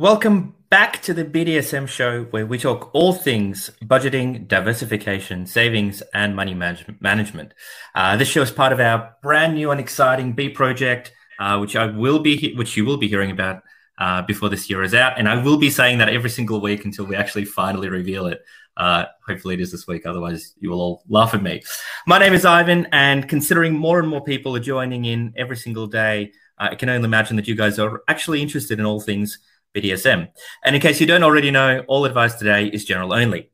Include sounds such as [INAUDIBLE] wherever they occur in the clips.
Welcome back to the BDSM show where we talk all things budgeting, diversification, savings, and money manage- management. Uh, this show is part of our brand new and exciting B project, uh, which I will be, he- which you will be hearing about uh, before this year is out, and I will be saying that every single week until we actually finally reveal it. Uh, hopefully, it is this week. Otherwise, you will all laugh at me. My name is Ivan, and considering more and more people are joining in every single day, I can only imagine that you guys are actually interested in all things BDSM. And in case you don't already know, all advice today is general only.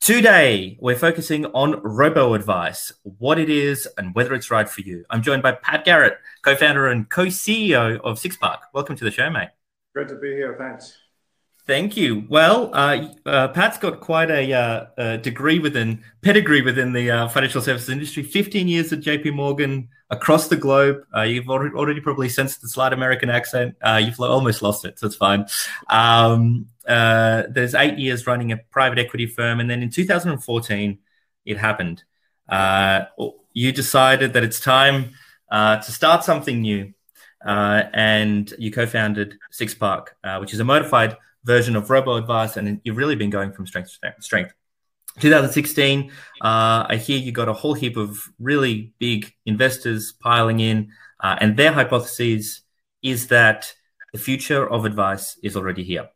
Today, we're focusing on robo advice, what it is and whether it's right for you. I'm joined by Pat Garrett, co founder and co CEO of SixPark. Welcome to the show, mate. Great to be here. Thanks. Thank you. Well, uh, uh, Pat's got quite a, uh, degree within pedigree within the uh, financial services industry. Fifteen years at JP Morgan across the globe. Uh, you've already, already, probably sensed the slight American accent. Uh, you've almost lost it, so it's fine. Um, there's eight years running a private equity firm, and then in 2014, it happened. you decided that it's time to start something new, and you co-founded SixPark, which is a modified version of robo advice, and you've really been going from strength to strength. 2016, uh, I hear you got a whole heap of really big investors piling in, uh, and their hypothesis is that the future of advice is already here.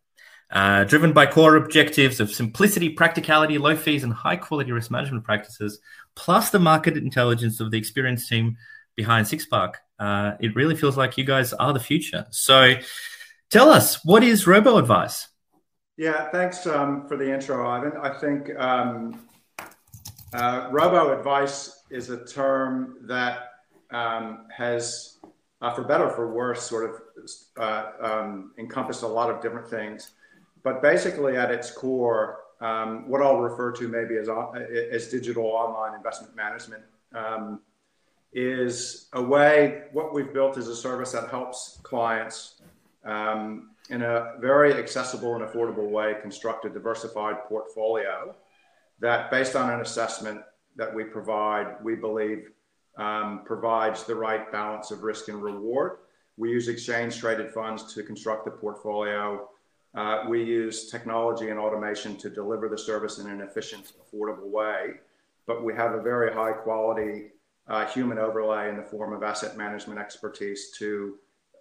Uh, driven by core objectives of simplicity, practicality, low fees, and high quality risk management practices, plus the market intelligence of the experienced team behind SixPark, uh, it really feels like you guys are the future. So, Tell us, what is robo advice? Yeah, thanks um, for the intro, Ivan. I think um, uh, robo advice is a term that um, has, uh, for better or for worse, sort of uh, um, encompassed a lot of different things. But basically, at its core, um, what I'll refer to maybe as, uh, as digital online investment management um, is a way, what we've built is a service that helps clients um, in a very accessible and affordable way, construct a diversified portfolio that, based on an assessment that we provide, we believe um, provides the right balance of risk and reward. We use exchange traded funds to construct the portfolio. Uh, we use technology and automation to deliver the service in an efficient, affordable way. But we have a very high quality uh, human overlay in the form of asset management expertise to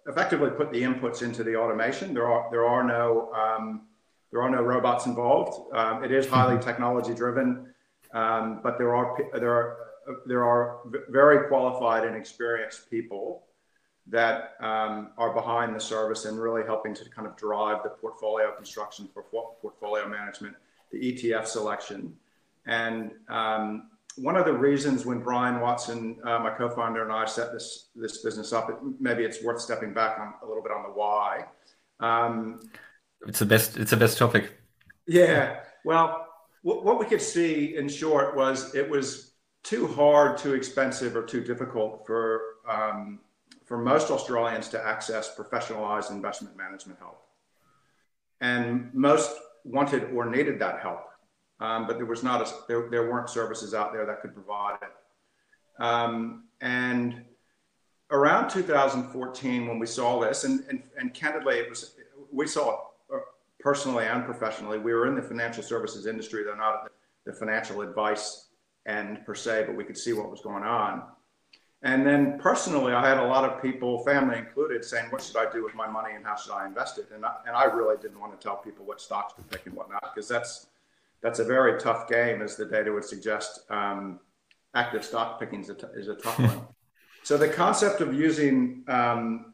effectively put the inputs into the automation. There are there are no um, there are no robots involved. Um, it is highly mm-hmm. technology driven, um, but there are there are there are very qualified and experienced people that um, are behind the service and really helping to kind of drive the portfolio construction for portfolio management, the ETF selection, and um, one of the reasons when Brian Watson, uh, my co-founder, and I set this this business up, it, maybe it's worth stepping back on a little bit on the why. Um, it's the best. It's the best topic. Yeah. Well, w- what we could see in short was it was too hard, too expensive, or too difficult for um, for most Australians to access professionalized investment management help, and most wanted or needed that help um, but there was not a, there, there weren't services out there that could provide it. Um, and around 2014, when we saw this, and, and, and candidly, it was we saw it uh, personally and professionally. We were in the financial services industry, though not the financial advice end per se, but we could see what was going on. And then personally, I had a lot of people, family included, saying, What should I do with my money and how should I invest it? And I, and I really didn't want to tell people what stocks to pick and whatnot, because that's that's a very tough game, as the data would suggest. Um, active stock picking is a, t- is a tough one. [LAUGHS] So the concept of using um,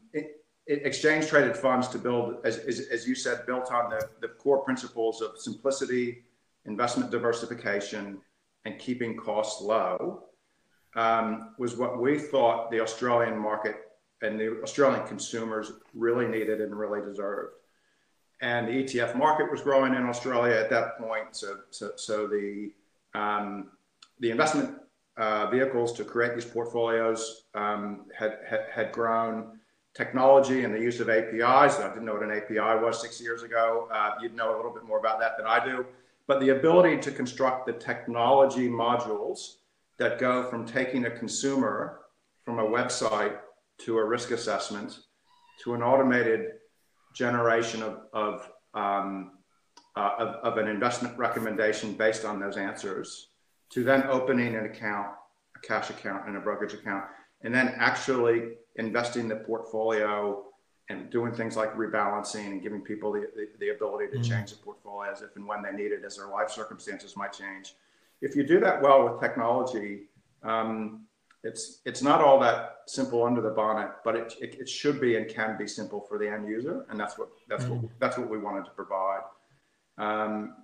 exchange traded funds to build, as, as, as, you said, built on the, the core principles of simplicity, investment diversification, and keeping costs low, um, was what we thought the Australian market and the Australian consumers really needed and really deserved and the ETF market was growing in Australia at that point. So, so, so the um, the investment uh, vehicles to create these portfolios um, had, had, had grown. Technology and the use of APIs. I didn't know what an API was six years ago. Uh, you'd know a little bit more about that than I do. But the ability to construct the technology modules that go from taking a consumer from a website to a risk assessment to an automated generation of of, um, uh, of, of an investment recommendation based on those answers, to then opening an account, a cash account and a brokerage account, and then actually investing the portfolio and doing things like rebalancing and giving people the, the, the ability to mm-hmm. change the portfolio as if and when they need it as their life circumstances might change. If you do that well with technology, um, it's it's not all that simple under the bonnet, but it, it, it, should be and can be simple for the end user, and that's what that's mm. what that's what we wanted to provide. Um,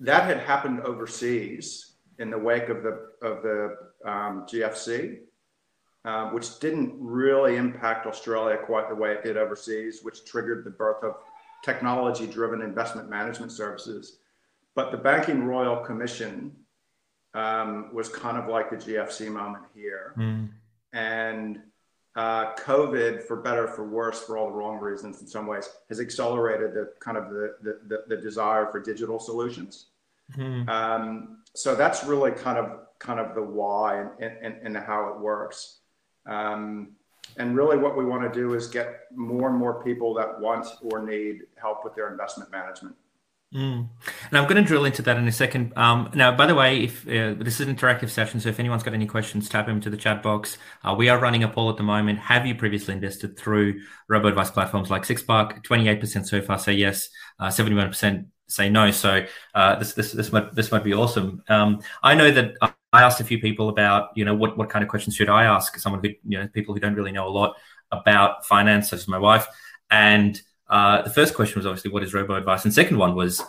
that had happened overseas in the wake of the of the um, GFC, uh, which didn't really impact Australia quite the way it did overseas, which triggered the birth of technology-driven investment management services. But the Banking Royal Commission um, was kind of like the GFC moment here. Mm. And uh, COVID, for better for worse, for all the wrong reasons in some ways, has accelerated the kind of the, the, the, the desire for digital solutions. Mm. Um, so that's really kind of kind of the why and, and, and how it works. Um, and really what we want to do is get more and more people that want or need help with their investment management. Mm. And I'm going to drill into that in a second. Um, now, by the way, if uh, this is an interactive session, so if anyone's got any questions, type them into the chat box. Uh, we are running a poll at the moment. Have you previously invested through robo advice platforms like SixPark? 28% so far say yes, uh, 71% say no. So uh, this this this might this might be awesome. Um, I know that I asked a few people about you know what what kind of questions should I ask someone who you know people who don't really know a lot about finance, such as my wife, and uh, the first question was obviously what is robo advice, and second one was,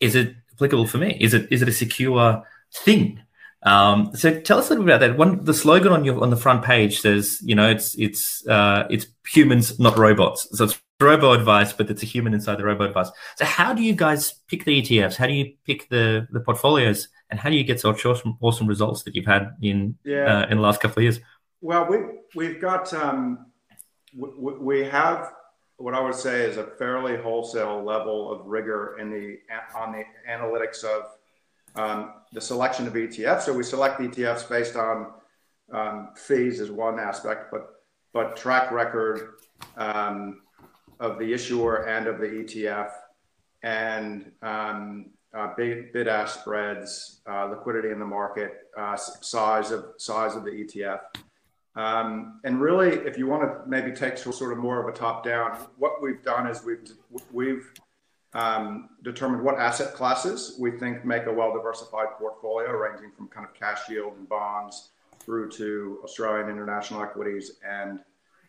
is it applicable for me? Is it is it a secure thing? Um, so tell us a little bit about that. One, the slogan on your on the front page says, you know, it's it's uh, it's humans, not robots. So it's robo advice, but it's a human inside the robo advice. So how do you guys pick the ETFs? How do you pick the the portfolios, and how do you get such awesome, awesome results that you've had in yeah. uh, in the last couple of years? Well, we we've got um, we, we have what I would say is a fairly wholesale level of rigor in the on the analytics of um, the selection of ETFs. So we select ETFs based on um, fees is one aspect, but but track record um, of the issuer and of the ETF, and um, uh, bid, bid ask spreads, uh, liquidity in the market, uh, size of size of the ETF. Um, and really, if you want to maybe take sort of more of a top down, what we've done is we've we've um, determined what asset classes we think make a well diversified portfolio, ranging from kind of cash yield and bonds through to Australian international equities and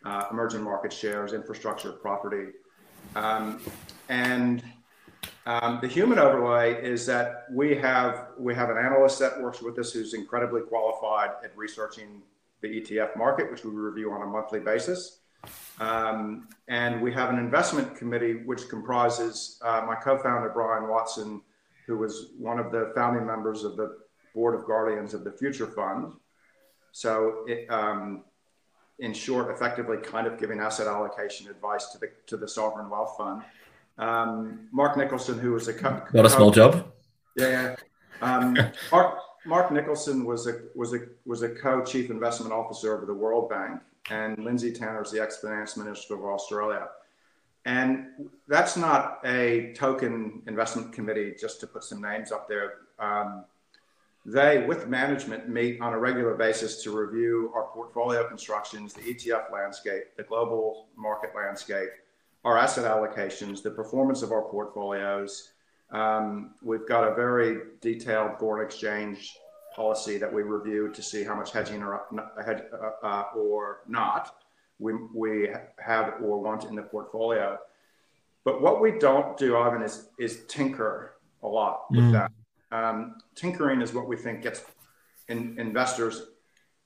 uh, emerging market shares, infrastructure, property. Um, and um, the human overlay is that we have we have an analyst that works with us who's incredibly qualified at researching the ETF market, which we review on a monthly basis. Um, and we have an investment committee which comprises uh, my co-founder Brian Watson, who was one of the founding members of the board of guardians of the Future Fund. So, it, um, in short, effectively, kind of giving asset allocation advice to the to the sovereign wealth fund. Um, Mark Nicholson, who was a co- not a small job. Yeah, yeah. Um, Mark, Mark Nicholson was a was a was a co-chief investment officer of the World Bank, and Lindsay Tanner is the ex-finance minister of Australia. And that's not a token investment committee just to put some names up there. Um, they, with management, meet on a regular basis to review our portfolio constructions, the ETF landscape, the global market landscape, our asset allocations, the performance of our portfolios, um, we've got a very detailed foreign exchange policy that we review to see how much hedging or, uh, uh, or not we, we have or want in the portfolio. But what we don't do, Ivan, is, is tinker a lot with mm. that. Um, tinkering is what we think gets in, investors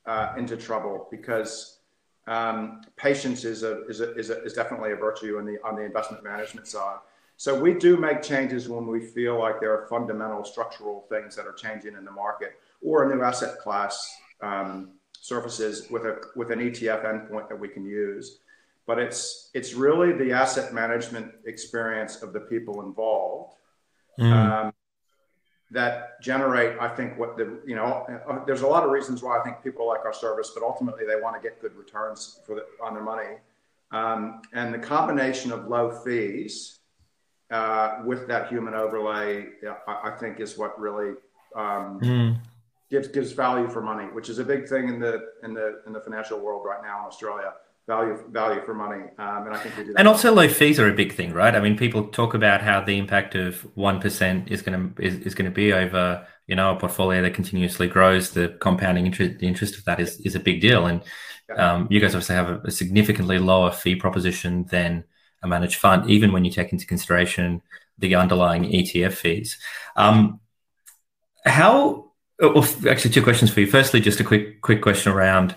uh, into trouble because um, patience is, a, is, a, is, a, is definitely a virtue in the, on the investment management side. So we do make changes when we feel like there are fundamental structural things that are changing in the market or a new asset class um, surfaces with a with an ETF endpoint that we can use. But it's it's really the asset management experience of the people involved mm. um, that generate, I think, what the you know. Uh, there's a lot of reasons why I think people like our service, but ultimately they want to get good returns for the, on their money. Um, and the combination of low fees uh, with that human overlay, I, I, think, is what really um, mm. gives gives value for money, which is a big thing in the in the in the financial world right now in Australia value value for money. Um, and I think we do. and also, low fees are a big thing, right? I mean, people talk about how the impact of one percent is going to is, is going to be over you know a portfolio that continuously grows. The compounding interest the interest of that is is a big deal, and um, you guys obviously have a, a, significantly lower fee proposition than a managed fund, even when you take into consideration the underlying ETF fees. Um, how? Well, actually, two questions for you. Firstly, just a quick quick question around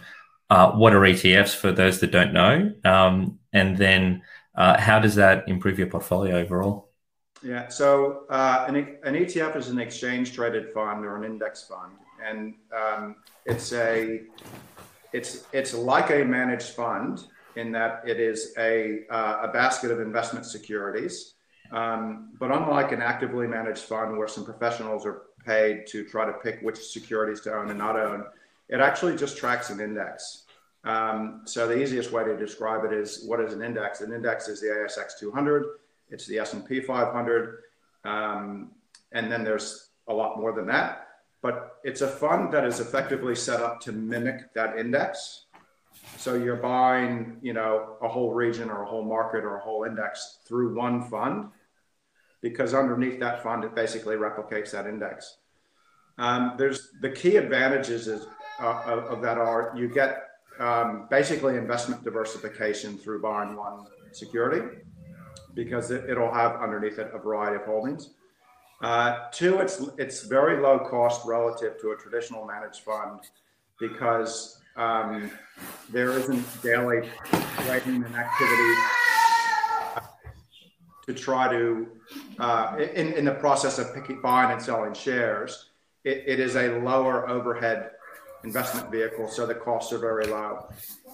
uh, what are ETFs for those that don't know? Um, and then uh, how does that improve your portfolio overall? Yeah, so uh, an, an, ETF is an exchange traded fund or an index fund, and um, it's a it's it's like a managed fund in that it is a uh, a basket of investment securities. Um, but unlike an actively managed fund where some professionals are paid to try to pick which securities to own and not own, it actually just tracks an index. Um, so the easiest way to describe it is what is an index? An index is the ASX 200, it's the S&P 500, um, and then there's a lot more than that. But it's a fund that is effectively set up to mimic that index. So you're buying, you know, a whole region or a whole market or a whole index through one fund, because underneath that fund it basically replicates that index. Um, there's the key advantages is, uh, of, that are you get um, basically investment diversification through buying one security because it, will have underneath it a variety of holdings. Uh, two, it's it's very low cost relative to a traditional managed fund because um, there isn't daily trading and activity to try to uh, in, in the process of picking, buying and selling shares. It, it is a lower overhead investment vehicle, so the costs are very low.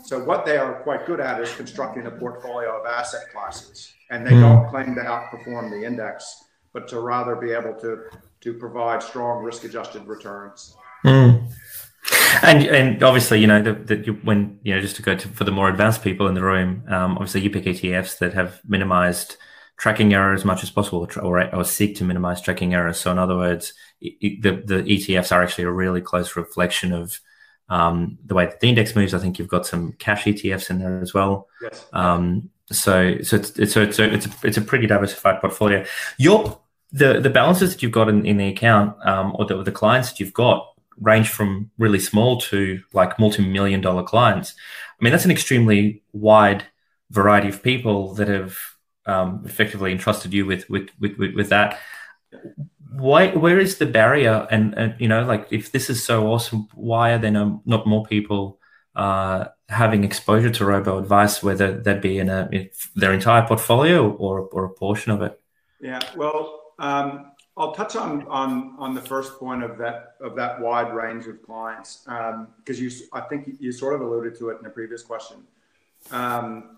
So what they are quite good at is constructing a portfolio of asset classes, and they mm. don't claim to outperform the index, but to rather be able to to provide strong risk-adjusted returns. Mm. And and obviously, you know, that when you know, just to go to for the more advanced people in the room, um, obviously, you pick ETFs that have minimized tracking error as much as possible, or, or seek to minimize tracking errors. So, in other words, it, the the ETFs are actually a really close reflection of um, the way that the index moves. I think you've got some cash ETFs in there as well. Yes. Um, so so it's it's so it's a, it's a, it's a pretty diversified portfolio. Your the the balances that you've got in, in the account um, or the, the clients that you've got range from really small to like multi-million dollar clients. I mean, that's an extremely wide variety of people that have um, effectively entrusted you with with with, with that. Why where is the barrier? And, and, you know like if this is so awesome why are there no, not more people uh, having exposure to robo advice whether that be in a in their entire portfolio or or a portion of it? Yeah. Well um, i'll touch on on on the first point of that of that wide range of clients because um, you i think you sort of alluded to it in a previous question um,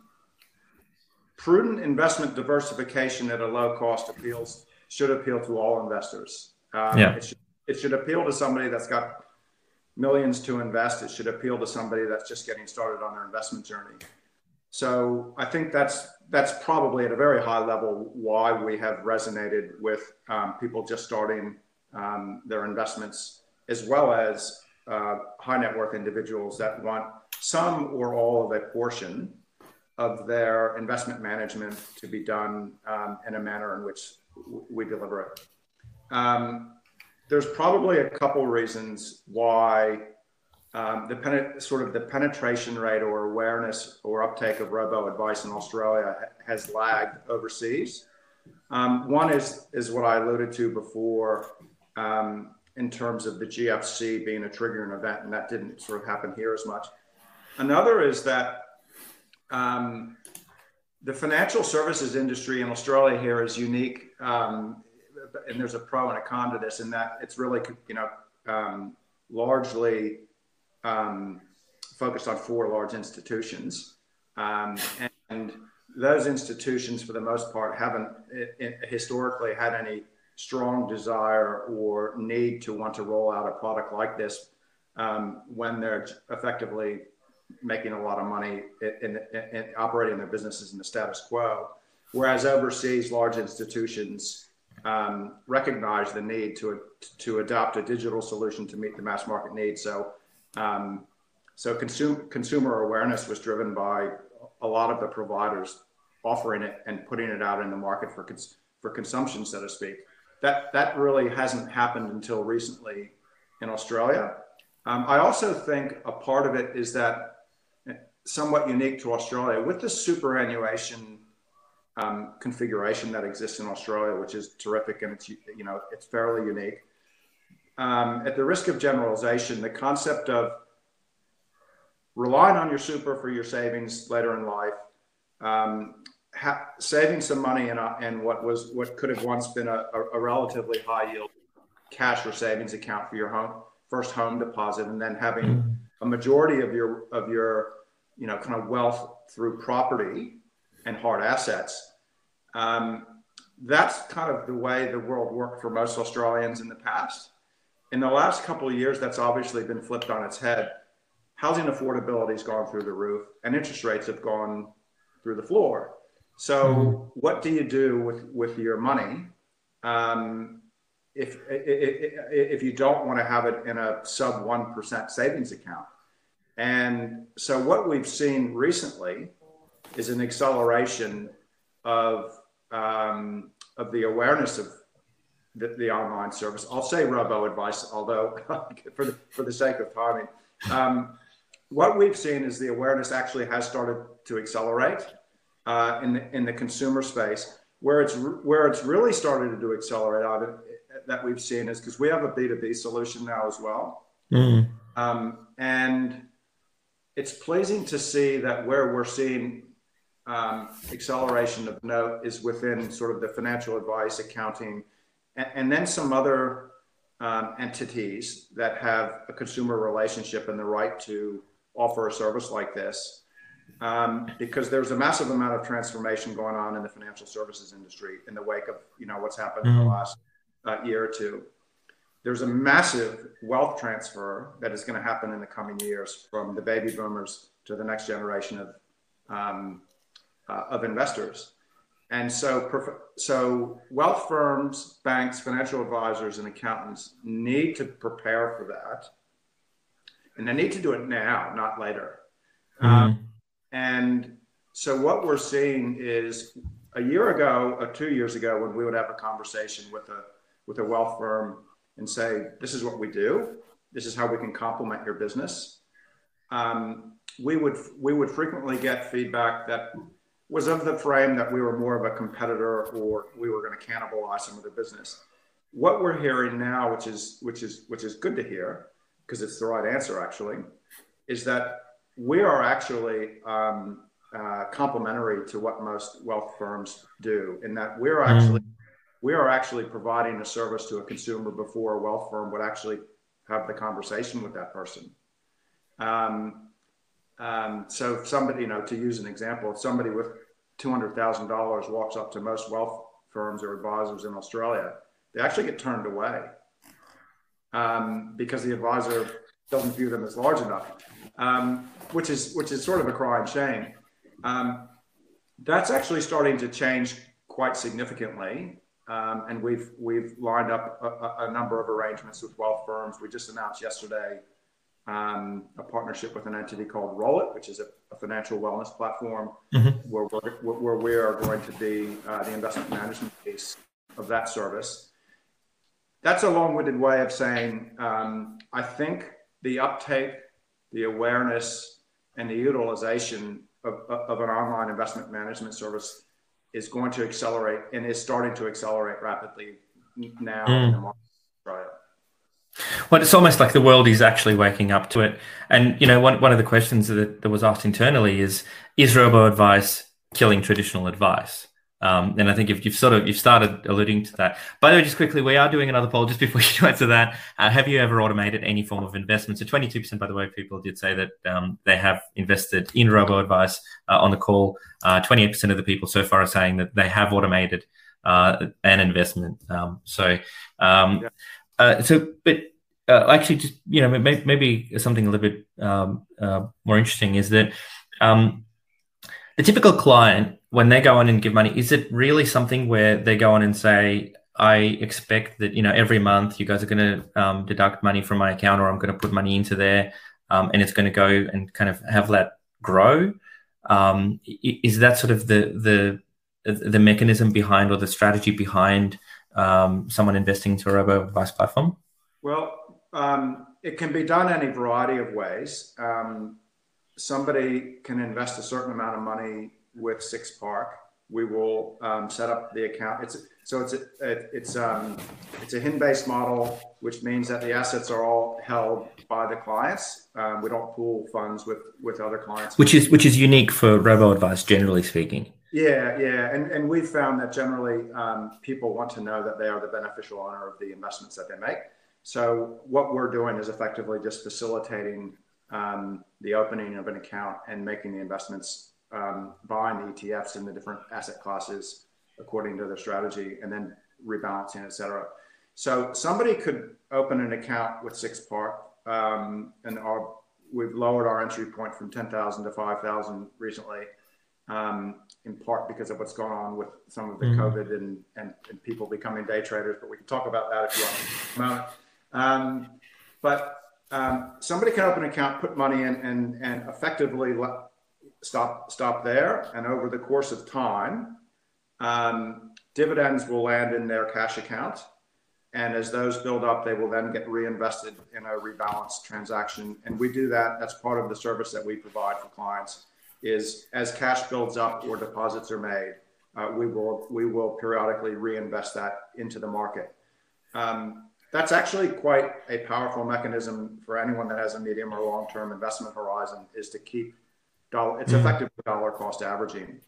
prudent investment diversification at a low cost appeals should appeal to all investors. Um, yeah. It should, it should appeal to somebody that's got millions to invest. It should appeal to somebody that's just getting started on their investment journey. So I think that's that's probably at a very high level why we have resonated with um, people just starting um, their investments, as well as uh, high net worth individuals that want some or all of a portion of their investment management to be done um, in a manner in which we deliver it. Um, there's probably a couple reasons why um, the sort of the penetration rate or awareness or uptake of robo advice in Australia has lagged overseas. Um, one is is what I alluded to before um, in terms of the GFC being a triggering event, and that didn't sort of happen here as much. Another is that um, the financial services industry in Australia here is unique, um, and there's a pro and a con to this in that it's really, you know, um, largely um, focused on four large institutions, um, and those institutions, for the most part, haven't historically had any strong desire or need to want to roll out a product like this um, when they're effectively making a lot of money in, in, in operating their businesses in the status quo. Whereas overseas, large institutions um, recognize the need to, to adopt a digital solution to meet the mass market needs. So, um, so consume, consumer awareness was driven by a lot of the providers offering it and putting it out in the market for, cons- for consumption, so to speak. That, that really hasn't happened until recently in Australia. Um, I also think a part of it is that somewhat unique to Australia with the superannuation um, configuration that exists in Australia, which is terrific and it's you know it's fairly unique. Um, at the risk of generalization, the concept of relying on your super for your savings later in life, um, ha- saving some money in, a, in what was what could have once been a, a, relatively high yield cash or savings account for your home first home deposit, and then having mm-hmm. a majority of your of your you know kind of wealth through property and hard assets. Um, that's kind of the way the world worked for most Australians in the past. In the last couple of years, that's obviously been flipped on its head. Housing affordability has gone through the roof, and interest rates have gone through the floor. So, mm-hmm. what do you do with with your money um, if, if if you don't want to have it in a sub one percent savings account? And so, what we've seen recently is an acceleration of um, of the awareness of the, the, online service. I'll say robo advice, although [LAUGHS] for the, for the sake of timing, um, what we've seen is the awareness actually has started to accelerate uh, in the, in the consumer space. Where it's where it's really started to do accelerate out that we've seen is because we have a B two B solution now as well, mm. um, and it's pleasing to see that where we're seeing um, acceleration of note is within sort of the financial advice, accounting, and, and then some other um, entities that have a consumer relationship and the right to offer a service like this. Um, because there's a massive amount of transformation going on in the financial services industry in the wake of you know what's happened mm-hmm. in the mm-hmm. last uh, year or two. There's a massive wealth transfer that is going to happen in the coming years from the baby boomers to the next generation of um, uh, of investors. And so, so wealth firms, banks, financial advisors, and accountants need to prepare for that. And they need to do it now, not later. Mm-hmm. Um, and so, what we're seeing is a year ago, or two years ago, when we would have a conversation with a with a wealth firm and say, "This is what we do. This is how we can complement your business." Um, we would we would frequently get feedback that was of the frame that we were more of a competitor or we were going to cannibalize some of the business. What we're hearing now, which is which is which is good to hear, because it's the right answer actually, is that we are actually um, uh, complementary to what most wealth firms do, in that we're actually mm. we are actually providing a service to a consumer before a wealth firm would actually have the conversation with that person. Um, um, so if somebody, you know, to use an example, if somebody with $200,000 walks up to most wealth firms or advisors in Australia, they actually get turned away um, because the advisor doesn't view them as large enough, um, which is which is sort of a crying shame. Um, that's actually starting to change quite significantly, um, and we've we've lined up a, a, number of arrangements with wealth firms. We just announced yesterday um, a partnership with an entity called Roll which is a, a financial wellness platform mm-hmm. where, we're, where we are going to be uh, the investment management piece of that service. That's a long winded way of saying um, I think the uptake, the awareness, and the utilization of, of an online investment management service is going to accelerate and is starting to accelerate rapidly now mm. in the market. Well, it's almost like the world is actually waking up to it. And you know, one one of the questions that, that was asked internally is: Is robo advice killing traditional advice? Um, and I think if you've sort of you've started alluding to that. By the way, just quickly, we are doing another poll just before [LAUGHS] you answer that. Uh, have you ever automated any form of investment? So, twenty two percent, by the way, people did say that um, they have invested in robo advice uh, on the call. Uh, Twenty eight percent of the people so far are saying that they have automated uh, an investment. Um, so. Um, yeah. Uh, so, but uh, actually, just you know, maybe, maybe something a little bit um, uh, more interesting is that um, the typical client, when they go on and give money, is it really something where they go on and say, "I expect that you know every month you guys are going to um, deduct money from my account, or I'm going to put money into there, um, and it's going to go and kind of have that grow." Um, is that sort of the the the mechanism behind or the strategy behind um, someone investing into a robo advice platform? Well, um, it can be done any variety of ways. Um, somebody can invest a certain amount of money with Six Park. We will um, set up the account. It's so it's a, it's um, it's a HIN-based model, which means that the assets are all held by the clients. Um, we don't pool funds with with other clients. Which is which is unique for robo advice, generally speaking. Yeah, yeah, and and we've found that generally um, people want to know that they are the beneficial owner of the investments that they make. So what we're doing is effectively just facilitating um, the opening of an account and making the investments, um, buying the ETFs in the different asset classes according to their strategy, and then rebalancing, et cetera. So somebody could open an account with SixPark, um, and our, we've lowered our entry point from 10,000 to 5,000 recently, um, in part because of what's going on with some of the mm-hmm. COVID and, and, and, people becoming day traders. But we can talk about that if you want. Um, but um, somebody can open an account, put money in, and, and effectively let, stop, stop there. And over the course of time, um, dividends will land in their cash account. And as those build up, they will then get reinvested in a rebalance transaction. And we do that. That's part of the service that we provide for clients is as cash builds up or deposits are made, uh, we will we will periodically reinvest that into the market. Um, that's actually quite a powerful mechanism for anyone that has a medium or long term investment horizon is to keep dollar it's mm-hmm. effective dollar cost averaging.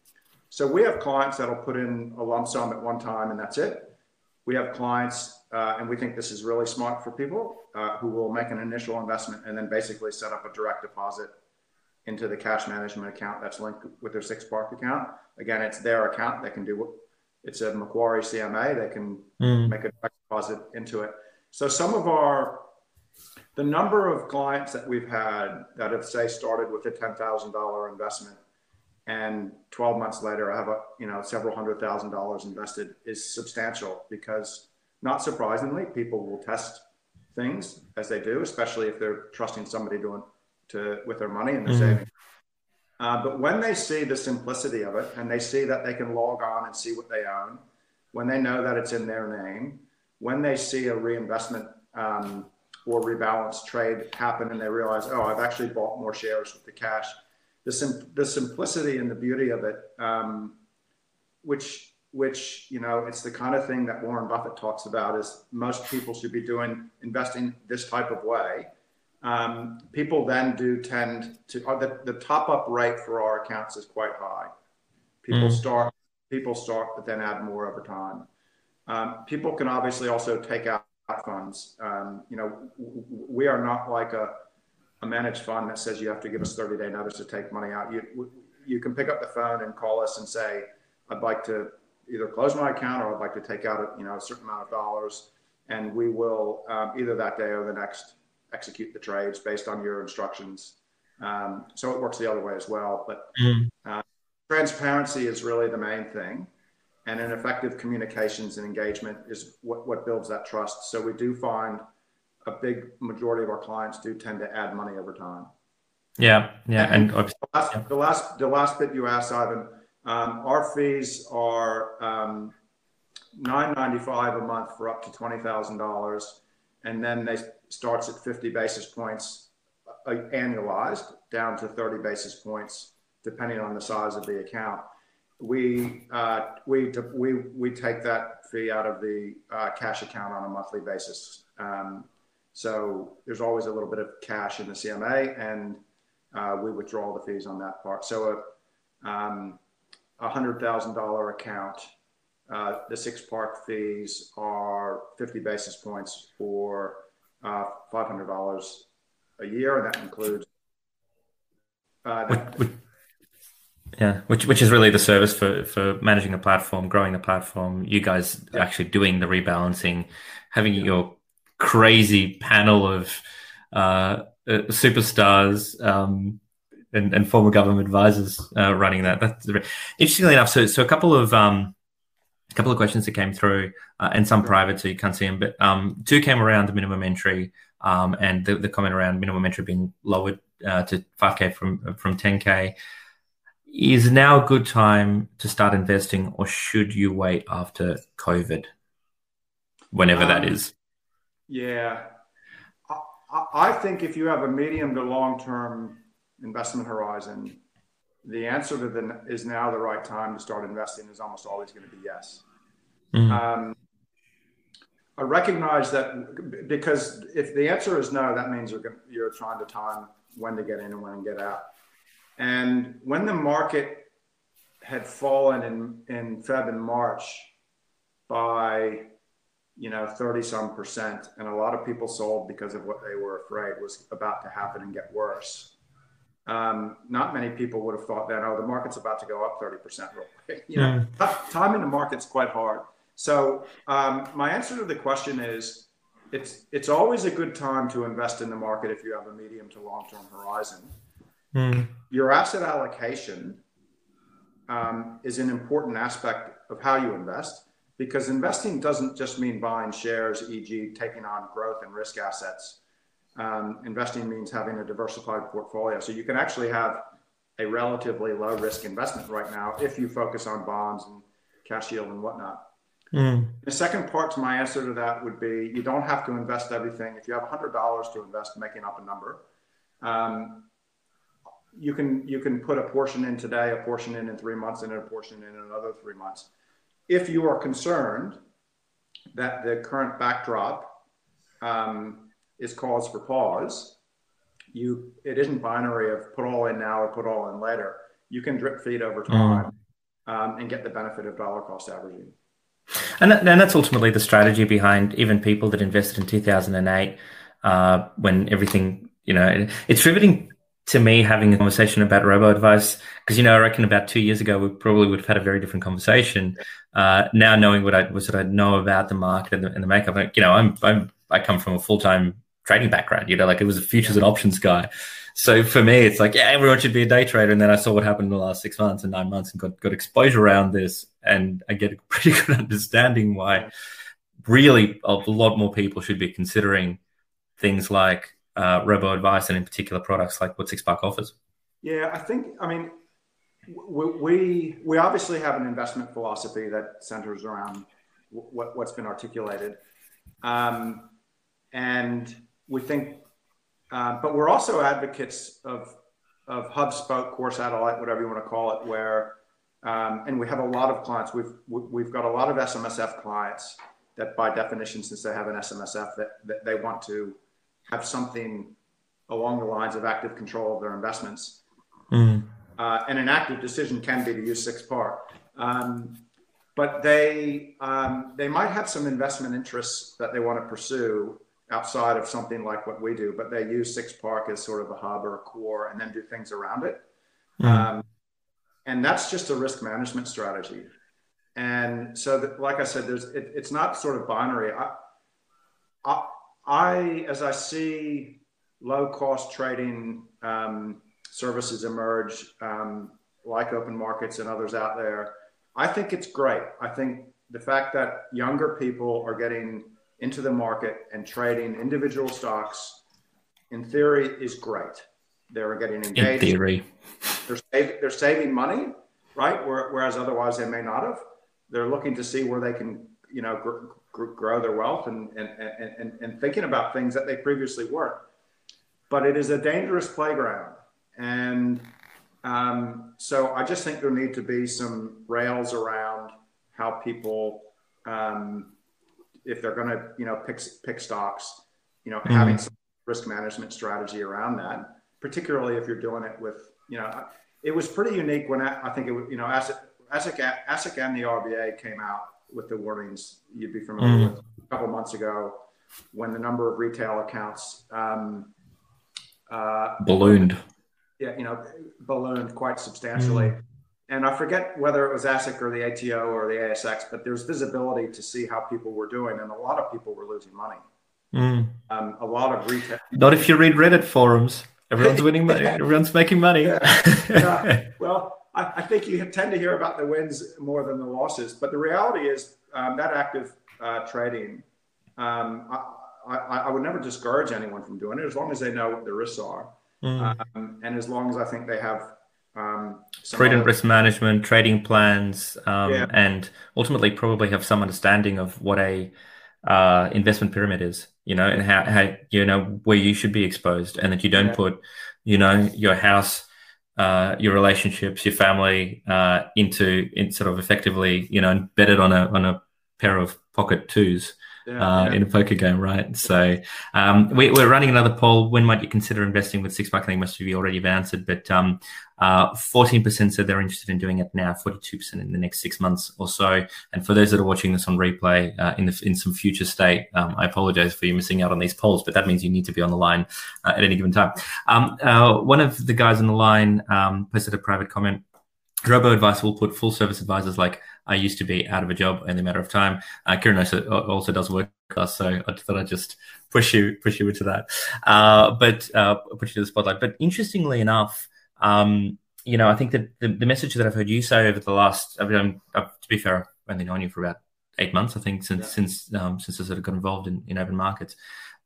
So we have clients that'll put in a lump sum at one time and that's it. We have clients uh, and we think this is really smart for people uh, who will make an initial investment and then basically set up a direct deposit into the cash management account that's linked with their SixPark account. Again it's their account. They can do it's a macquarie cma they can mm. make a direct deposit into it so some of our, the number of clients that we've had that have say started with a $10,000 investment and 12 months later I have a, you know, several hundred thousand dollars invested is substantial because not surprisingly, people will test things as they do, especially if they're trusting somebody doing to with their money and they're mm-hmm. saving. Uh, but when they see the simplicity of it and they see that they can log on and see what they own, when they know that it's in their name, when they see a reinvestment um, or rebalance trade happen and they realize, oh, I've actually bought more shares with the cash, the, sim- the simplicity and the beauty of it, um, which which you know it's the kind of thing that Warren Buffett talks about is most people should be doing investing this type of way. Um, people then do tend to uh, the, the top up rate for our accounts is quite high. People mm. start people start but then add more over time. Um, people can obviously also take out funds. Um, you know, we are not like a, a, managed fund that says you have to give us 30 day notice to take money out. You, you can pick up the phone and call us and say, I'd like to either close my account or I'd like to take out a, you know, a certain amount of dollars. And we will um, either that day or the next execute the trades based on your instructions. Um, so it works the other way as well. But mm. uh, transparency is really the main thing and an effective communications and engagement is what, what builds that trust. So we do find a big majority of our clients do tend to add money over time. Yeah, yeah, and, and the, last, yeah. the last the last bit you asked, Ivan, um, our fees are um, nine ninety five a month for up to twenty thousand dollars, and then they starts at fifty basis points uh, annualized down to thirty basis points depending on the size of the account we uh, we we we take that fee out of the uh, cash account on a monthly basis. Um, so there's always a little bit of cash in the CMA, and uh, we withdraw the fees on that part. So a um, a hundred thousand dollar account, uh, the SixPark fees are 50 basis points for uh, $500 a year, and that includes. Uh, that, yeah, which which is really the service for for managing the platform, growing the platform. You guys actually doing the rebalancing, having your crazy panel of uh, uh, superstars um, and, and, former government advisors uh, running that. That's interestingly enough. So, so a couple of um, a couple of questions that came through, uh, and some private, so you can't see them. But um, two came around the minimum entry, um, and the, the, comment around minimum entry being lowered uh, to 5k from from 10k. Is now a good time to start investing, or should you wait after COVID, whenever um, that is? Yeah, I think if you have a medium to long term investment horizon, the answer to the is now the right time to start investing is almost always going to be yes. Mm-hmm. Um, I recognize that because if the answer is no, that means you're you're trying to time when to get in and when to get out. And when the market had fallen in in Feb and March by you know 30 some percent, and a lot of people sold because of what they were afraid was about to happen and get worse um, not many people would have thought that, oh, the market's about to go up 30% real quick. [LAUGHS] You know, mm. timing the market's quite hard. So um, my answer to the question is it's, it's always a good time to invest in the market if you have a medium to long-term horizon. Mm. Your asset allocation um, is an important aspect of how you invest because investing doesn't just mean buying shares, e.g., taking on growth and risk assets um, investing means having a diversified portfolio. So you can actually have a relatively low risk investment right now if you focus on bonds and cash yield and whatnot. Mm. The second part to my answer to that would be you don't have to invest everything. If you have $100 to invest, making up a number, um, you can you can put a portion in today, a portion in in three months, and a portion in another three months. If you are concerned that the current backdrop um, is cause for pause. You, it isn't binary of put all in now or put all in later. You can drip feed over mm. time mm. um, and get the benefit of dollar cost averaging. And, that, and that's ultimately the strategy behind even people that invested in 2008 uh, when everything, you know, it's riveting to me having a conversation about robo advice because you know I reckon about two years ago we probably would have had a very different conversation. Uh, now knowing what I was what I know about the market and the, and the makeup, you know, I'm, I'm I come from a full time trading background, you know, like it was a futures and options guy. So for me, it's like, yeah, everyone should be a day trader. And then I saw what happened in the last six months and nine months and got, got exposure around this. And I get a [LAUGHS] pretty good understanding why really a lot more people should be considering things like uh, robo advice and in particular products like what SixPark offers. Yeah, I think, I mean, we, we obviously have an investment philosophy that centers around what, what's been articulated. Um, and we think, uh, but we're also advocates of of hub spoke core satellite, whatever you want to call it, where um, and we have a lot of clients. We've we've got a lot of SMSF clients that, by definition, since they have an SMSF, that, that they want to have something along the lines of active control of their investments. Mm. Uh, and an active decision can be to use SixPark. Um, but they um, they might have some investment interests that they want to pursue outside of something like what we do, but they use six park as sort of a hub or a core and then do things around it. Mm. Um, and that's just a risk management strategy. And so, that, like I said, there's it, it's not sort of binary. I, I, I, as I see low cost trading um, services emerge, um, like open markets and others out there, I think it's great. I think the fact that younger people are getting into the market and trading individual stocks, in theory, is great. They're getting engaged. In theory, they're, save, they're saving money, right? Whereas otherwise they may not have. They're looking to see where they can, you know, gr- grow their wealth and, and, and, and thinking about things that they previously weren't. But it is a dangerous playground. And um, so I just think there need to be some rails around how people um, if they're going to, you know, pick pick stocks, you know, mm-hmm. having some risk management strategy around that, particularly if you're doing it with, you know, it was pretty unique when I, I think it was, you know, ASIC, ASIC, ASIC and the RBA came out with the warnings you'd be familiar mm-hmm. with a couple months ago when the number of retail accounts um, uh, ballooned. Yeah, you know, ballooned quite substantially. Mm-hmm and I forget whether it was ASIC or the ATO or the ASX, but there's visibility to see how people were doing, and a lot of people were losing money. Mm. Um, a lot of retail. [LAUGHS] Not if you read Reddit forums. Everyone's winning money. [LAUGHS] Everyone's making money. yeah. [LAUGHS] Well, I, I, think you tend to hear about the wins more than the losses. But the reality is um, that active uh, trading, um, I, I, I, would never discourage anyone from doing it as long as they know what the risks are. Mm. Um, and as long as I think they have um, prudent risk management, trading plans, um, yeah. and ultimately probably have some understanding of what a uh, investment pyramid is, you know, and how, how, you know, where you should be exposed and that you don't yeah. put, you know, your house, uh, your relationships, your family, uh, into, in sort of effectively, you know, embedded on a, on a pair of pocket twos. Yeah, uh, yeah. in a poker game, right? So um, we, are running another poll. When might you consider investing with SixPark? I think most of you already have answered, but um, uh, 14% said they're interested in doing it now, 42% in the next six months or so. And for those that are watching this on replay uh, in the, in some future state, um, I apologize for you missing out on these polls, but that means you need to be on the line uh, at any given time. Um, uh, one of the guys on the line um, posted a private comment. Robo Advice will put full service advisors like I used to be out of a job in a matter of time. Uh, Kieran also, also does work with us, so I thought I'd just push you push you into that. Uh, but uh, push you to the spotlight. But interestingly enough, um, you know, I think that the, the, message that I've heard you say over the last, I mean, I've, to be fair, I've only known you for about eight months, I think, since yeah. since um, since I sort of got involved in, in open markets,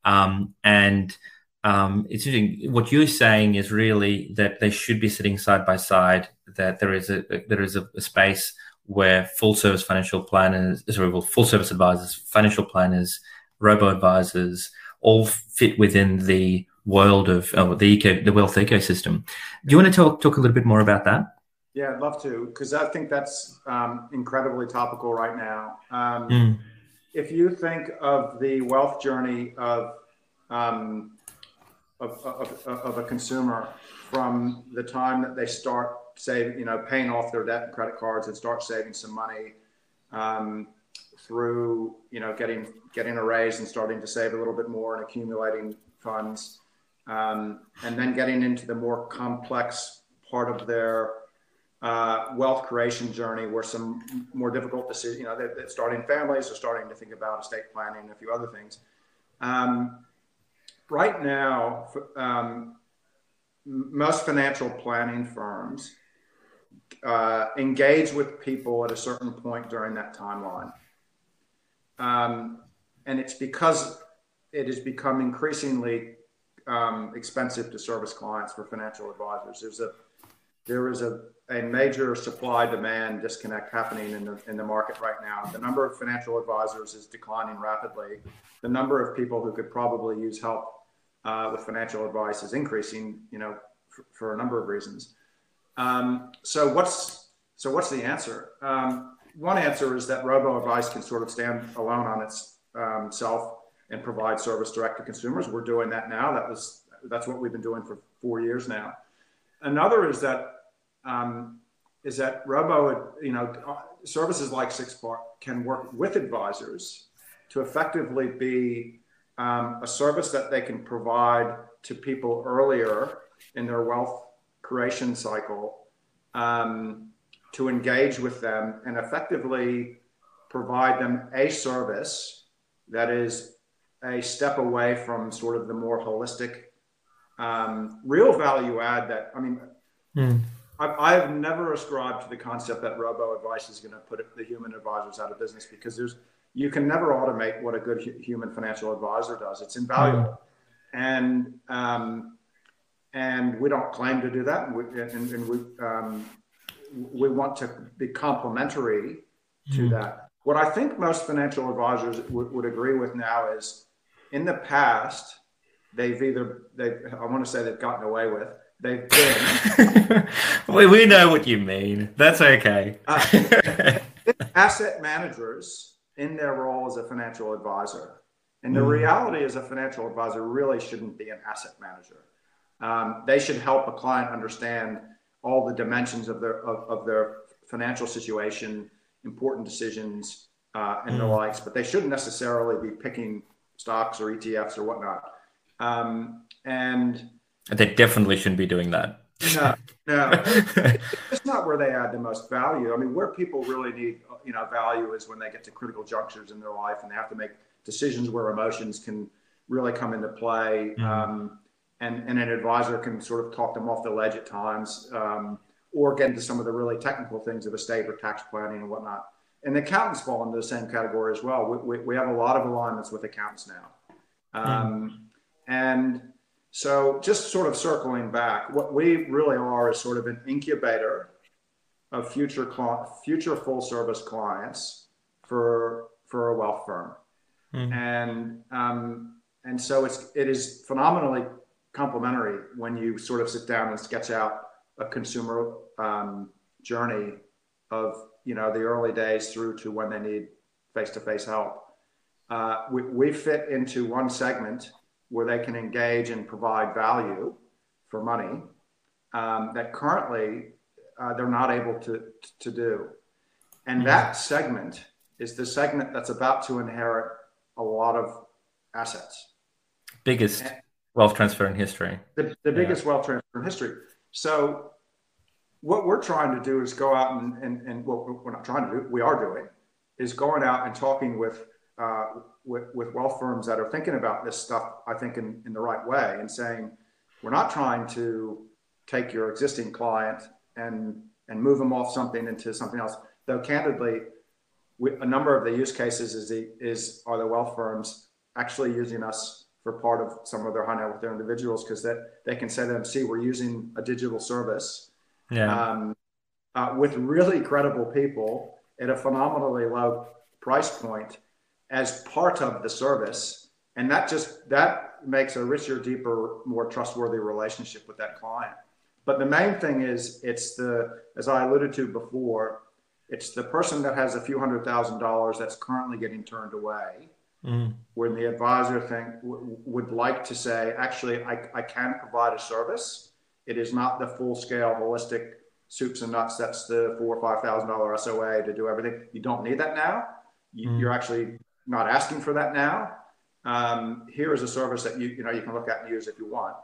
um, and um, it's interesting. What you're saying is really that they should be sitting side by side. That there is a there is a, a space where full service financial planners, sorry, well, full service advisors, financial planners, robo advisors, all fit within the world of uh, the eco, the wealth ecosystem. Do you want to talk talk a little bit more about that? Yeah, I'd love to, because I think that's um, incredibly topical right now. Um, mm. If you think of the wealth journey of, um, of, of, of, a consumer from the time that they start saving, you know, paying off their debt and credit cards and start saving some money um, through, you know, getting getting a raise and starting to save a little bit more and accumulating funds um, and then getting into the more complex part of their uh, wealth creation journey where some more difficult decisions, you know, they're, they're, starting families, they're starting to think about estate planning and a few other things. Um, right now, um, most financial planning firms uh, engage with people at a certain point during that timeline. Um, and it's because it has become increasingly um, expensive to service clients for financial advisors. There's a there is a, a major supply demand disconnect happening in the, in the market right now. The number of financial advisors is declining rapidly. The number of people who could probably use help uh, with financial advice is increasing, you know, for, for a number of reasons. Um, so what's so what's the answer? Um, one answer is that robo advice can sort of stand alone on itself um, and provide service direct to consumers. We're doing that now. That was that's what we've been doing for four years now. Another is that um, is that Robo, you know, services like SixPark can work with advisors to effectively be um, a service that they can provide to people earlier in their wealth creation cycle um, to engage with them and effectively provide them a service that is a step away from sort of the more holistic, um, real value add that, I mean, mm. I, have never ascribed to the concept that robo advice is going to put the human advisors out of business because there's, you can never automate what a good human financial advisor does. It's invaluable. Mm. And, um, and we don't claim to do that. And we, and, and we, um, we want to be complementary to mm. that. What I think most financial advisors w- would agree with now is in the past, they've either they I want to say they've gotten away with. They've been. [LAUGHS] we, we know what you mean. That's okay. uh, [LAUGHS] asset managers in their role as a financial advisor. And the mm. reality is, a financial advisor really shouldn't be an asset manager. Um, they should help a client understand all the dimensions of their of, of their financial situation, important decisions, uh, and mm. the likes. But they shouldn't necessarily be picking stocks or ETFs or whatnot. Um, and they definitely shouldn't be doing that. No, no, [LAUGHS] it's not where they add the most value. I mean, where people really need, you know, value is when they get to critical junctures in their life and they have to make decisions where emotions can really come into play. Mm. Um, and, and an advisor can sort of talk them off the ledge at times um, or get into some of the really technical things of estate or tax planning and whatnot. And the accountants fall into the same category as well. We, we, we have a lot of alignments with accountants now. Um, mm. And so, just sort of circling back, what we really are is sort of an incubator of future future full service clients for for a wealth firm, mm. and um, and so it's it is phenomenally complementary when you sort of sit down and sketch out a consumer um, journey of you know the early days through to when they need face to face help. Uh, we, we fit into one segment where they can engage and provide value for money um, that currently uh, they're not able to, to do. And mm-hmm. that segment is the segment that's about to inherit a lot of assets. Biggest and wealth transfer in history. The, the biggest yeah. wealth transfer in history. So, what we're trying to do is go out and, and, and what we're not trying to do, we are doing, is going out and talking with uh, with, with wealth firms that are thinking about this stuff, I think, in, in the right way and saying, we're not trying to take your existing client and, and move them off something into something else. Though, candidly, we, a number of the use cases is, the, is are the wealth firms actually using us for part of some of their high with their individuals because that they can say to them, see, we're using a digital service. Yeah. um, uh, with really credible people at a phenomenally low price point as part of the service. And that just that makes a richer deeper more trustworthy relationship with that client. But the main thing is it's the as i alluded to before it's the person that has a few hundred thousand dollars that's currently getting turned away mm. when the advisor think w- would like to say actually I, I can provide a service it is not the full scale holistic soups and nuts that's the four or five thousand dollar soa to do everything you don't need that now you, mm. you're actually not asking for that now. Um, here is a service that you you know you can look at and use if you want.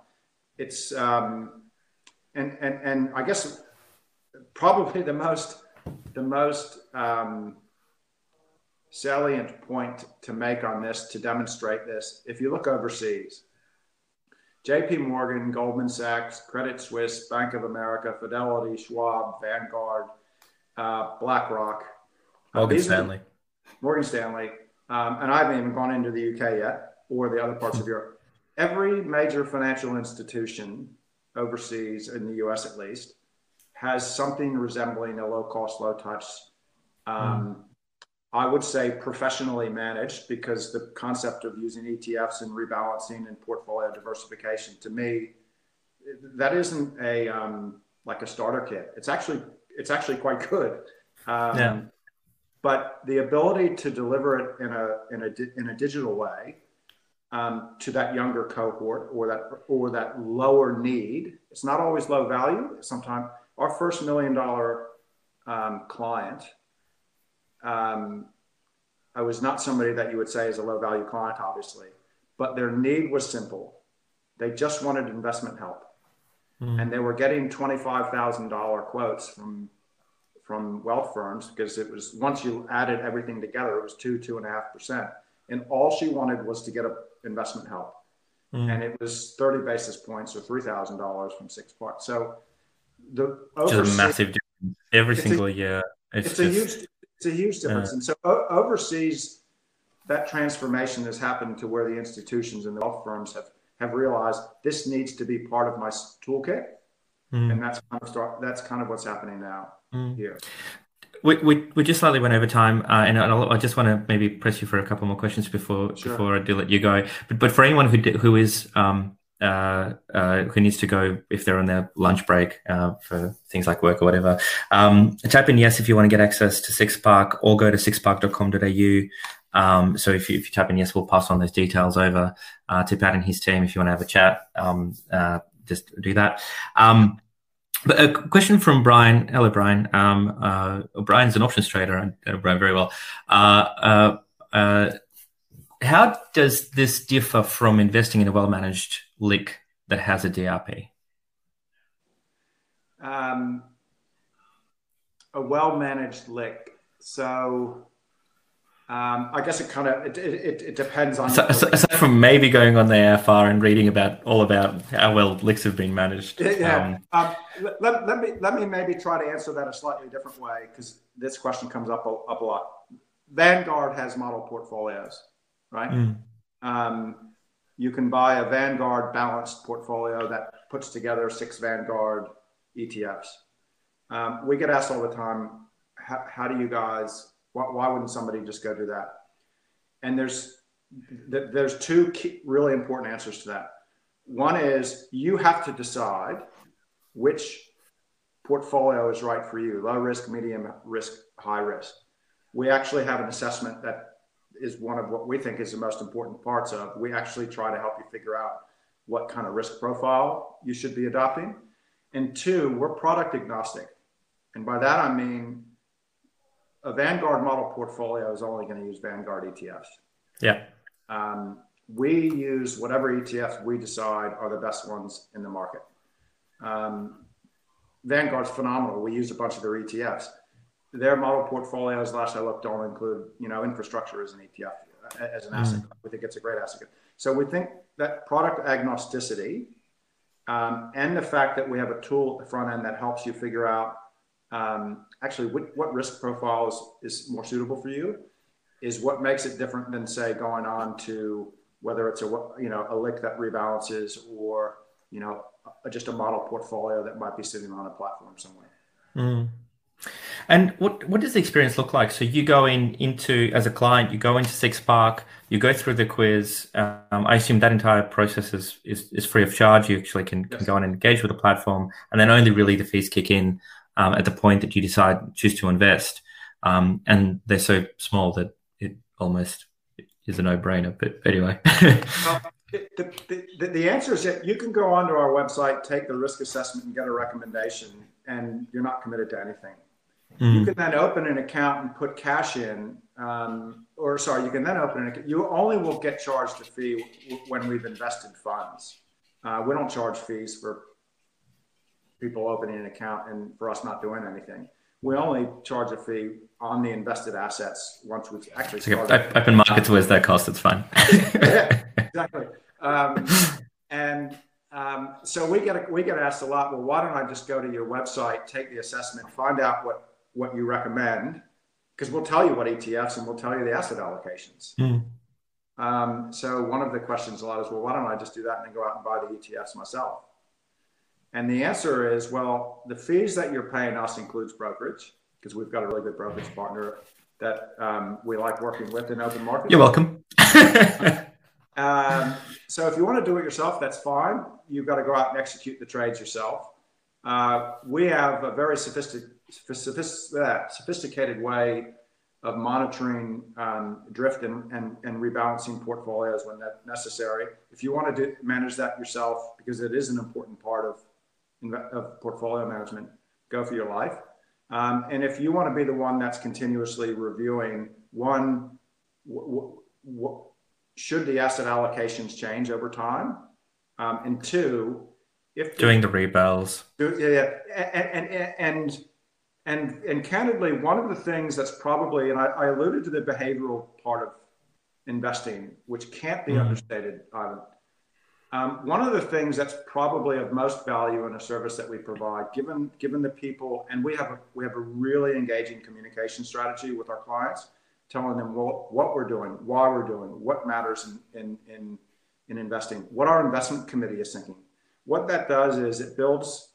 It's um, and and and I guess probably the most the most um, salient point to make on this to demonstrate this. If you look overseas, J.P. Morgan, Goldman Sachs, Credit Suisse, Bank of America, Fidelity, Schwab, Vanguard, uh, BlackRock, Morgan Stanley, Morgan Stanley um, and I haven't even gone into the UK yet or the other parts of [LAUGHS] Europe. Every major financial institution overseas, in the US at least, has something resembling a low cost, low touch. Um, mm. I would say professionally managed because the concept of using ETFs and rebalancing and portfolio diversification to me, that isn't a um, like a starter kit. It's actually it's actually quite good. Um, yeah but the ability to deliver it in a in a in a digital way um, to that younger cohort or that or that lower need. It's not always low value. Sometimes our first million dollar um, client. Um, I was not somebody that you would say is a low value client, obviously, but their need was simple. They just wanted investment help. Mm. And they were getting $25,000 quotes from from wealth firms because it was once you added everything together, it was two, two and a half percent. And all she wanted was to get a investment help. Mm. And it was 30 basis points or $3,000 from six parts. So the just a massive difference every single a, year. It's, it's just, a huge, it's a huge difference. And so o- overseas, that transformation has happened to where the institutions and the wealth firms have, have realized this needs to be part of my toolkit. Mm. And that's kind of start, that's kind of what's happening now. Mm. Yeah. We, we, we just slightly went over time, uh, and I'll, i just want to maybe press you for a couple more questions before sure. before I do let you go. But but for anyone who who is um, uh, uh, who needs to go if they're on their lunch break uh, for things like work or whatever, um, type in yes if you want to get access to SixPark, or go to sixpark.com.au. Um, so if you, if you type in yes, we'll pass on those details over uh, to Pat and his team if you want to have a chat. Um, uh, just do that. Um, but a question from Brian. Hello, Brian. Um, uh, Brian's an options trader. I know Brian very well. Uh, uh, uh, how does this differ from investing in a well-managed LIC that has a DRP? Um, a well-managed LIC. So Um, I guess it kind of it, it, it depends on. So, so, aside from maybe going on the AFR and reading about all about how well LICs have been managed. Yeah. Um, um, let, let me let me maybe try to answer that a slightly different way because this question comes up a, up a lot. Vanguard has model portfolios, right? Mm. You can buy a Vanguard balanced portfolio that puts together six Vanguard ETFs. Um, we get asked all the time, how, how do you guys why, why wouldn't somebody just go do that? And there's there's two key, really important answers to that. One is you have to decide which portfolio is right for you low risk, medium risk, high risk. We actually have an assessment that is one of what we think is the most important parts of. We actually try to help you figure out what kind of risk profile you should be adopting. And two, we're product agnostic. And by that, I mean a Vanguard model portfolio is only going to use Vanguard ETFs. Yeah. Um, we use whatever ETFs we decide are the best ones in the market. Um, Vanguard's phenomenal. We use a bunch of their ETFs. Their model portfolios, last I looked, don't include you know infrastructure as an ETF as an asset. Mm. We think it's a great asset. So we think that product agnosticity um, and the fact that we have a tool at the front end that helps you figure out um, actually what, what risk profile is, is more suitable for you is what makes it different than say going on to whether it's a you know a LIC that rebalances or you know a, just a model portfolio that might be sitting on a platform somewhere. Mm. And what what does the experience look like? So you go in into as a client, you go into SixPark, you go through the quiz. Um, I assume that entire process is, is, is free of charge. You actually can, yes. can go and engage with the platform, and then only really the fees kick in um, at the point that you decide choose to invest. Um, and they're so small that it almost is a no-brainer. But anyway. [LAUGHS] well, the, the, the, answer is that you can go onto our website, take the risk assessment, and get a recommendation, and you're not committed to anything. Mm. You can then open an account and put cash in, um, or sorry, you can then open an account. You only will get charged a fee when we've invested funds. Uh, we don't charge fees for people opening an account and for us not doing anything. We only charge a fee on the invested assets once we've actually started. Open markets, where's that cost? It's fine. yeah, [LAUGHS] exactly. Um, and um, so we get we get asked a lot. Well, why don't I just go to your website, take the assessment, find out what what you recommend, because we'll tell you what ETFs and we'll tell you the asset allocations. Mm. Um, so one of the questions a lot is, well, why don't I just do that and then go out and buy the ETFs myself? And the answer is, well, the fees that you're paying us includes brokerage because we've got a really good brokerage partner that um, we like working with in open market. You're welcome. [LAUGHS] um, so if you want to do it yourself, that's fine. You've got to go out and execute the trades yourself. Uh, we have a very sophistic, uh, sophisticated way of monitoring um, drift and, and, and, rebalancing portfolios when necessary. If you want to do, manage that yourself, because it is an important part of of portfolio management, go for your life. Um, and if you want to be the one that's continuously reviewing, one, should the asset allocations change over time? Um, and two, if doing the rebels. Do, yeah, yeah. And, and, and, and, and candidly, one of the things that's probably, and I, I alluded to the behavioral part of investing, which can't be mm. understated, Ivan um, one of the things that's probably of most value in a service that we provide, given given the people, and we have a, we have a really engaging communication strategy with our clients, telling them what, what we're doing, why we're doing, what matters in, in, in, in investing, what our investment committee is thinking. What that does is it builds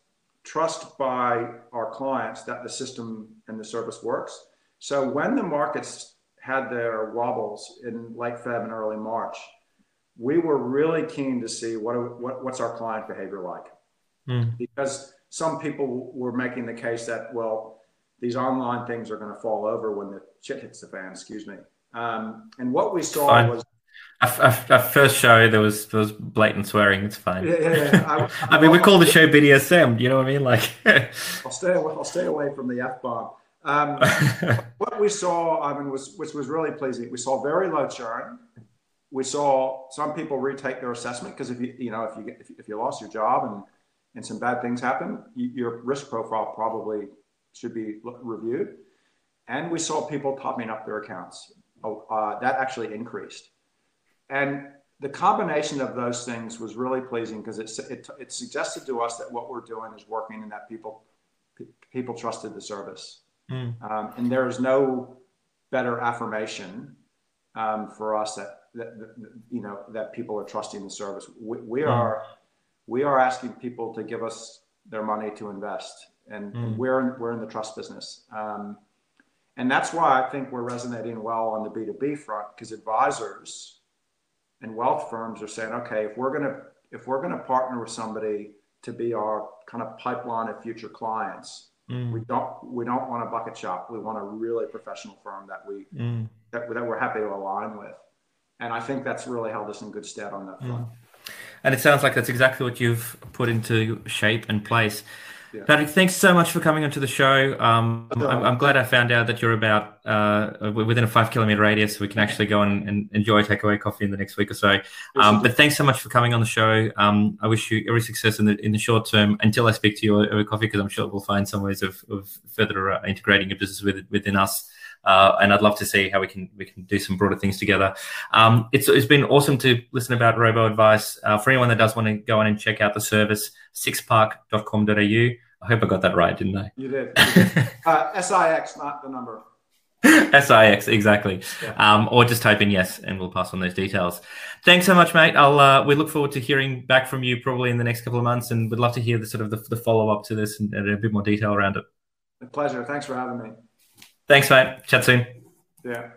trust by our clients that the system and the service works. So when the markets had their wobbles in late Feb and early March, we were really keen to see what, what what's our client behavior like, mm. because some people were making the case that well, these online things are going to fall over when the shit hits the fan. Excuse me. Um, and what we saw fine. was. Our, first show, there was there was blatant swearing. It's fine. Yeah, yeah, yeah. I, [LAUGHS] I, mean, we call the show BDSM. You know what I mean? Like, [LAUGHS] I'll stay away, I'll stay away from the f bomb. Um, [LAUGHS] what we saw, I mean, was which was really pleasing. We saw very low churn we saw some people retake their assessment because if you you know if you if, if you lost your job and and some bad things happen, you, your risk profile probably should be reviewed. And we saw people topping up their accounts. uh, that actually increased. And the combination of those things was really pleasing because it, it, it, suggested to us that what we're doing is working and that people people trusted the service. Mm. Um, and there is no better affirmation um, for us that, that, that, you know that people are trusting the service. We, we mm. are we are asking people to give us their money to invest, and, mm. and we're in, we're in the trust business. Um, and that's why I think we're resonating well on the B2B front because advisors and wealth firms are saying, okay, if we're gonna if we're gonna partner with somebody to be our kind of pipeline of future clients, mm. we don't we don't want a bucket shop. We want a really professional firm that we mm. that, that we're happy to align with. And I think that's really held us in good stead on that front. Mm. And it sounds like that's exactly what you've put into shape and place. Yeah. Patrick, thanks so much for coming onto the show. Um, I'm, I'm, glad I found out that you're about uh, within a five kilometer radius, so we can actually go and, and, enjoy takeaway coffee in the next week or so. Um, but thanks so much for coming on the show. Um, I wish you every success in the in the short term until I speak to you over coffee, because I'm sure we'll find some ways of, of further uh, integrating your business with, within us. Uh, and I'd love to see how we can we can do some broader things together. Um, it's it's been awesome to listen about robo advice. Uh, for anyone that does want to go on and check out the service, sixpark.com.au. I hope I got that right, didn't I? You did. You did. [LAUGHS] uh, SIX, not the number. SIX, exactly. Yeah. Um, or just type in yes and we'll pass on those details. Thanks so much, mate. I'll uh, we look forward to hearing back from you probably in the next couple of months and we'd love to hear the sort of the, the follow up to this and, and, a bit more detail around it. A pleasure. Thanks for having me. Thanks, mate. Chat soon. Yeah.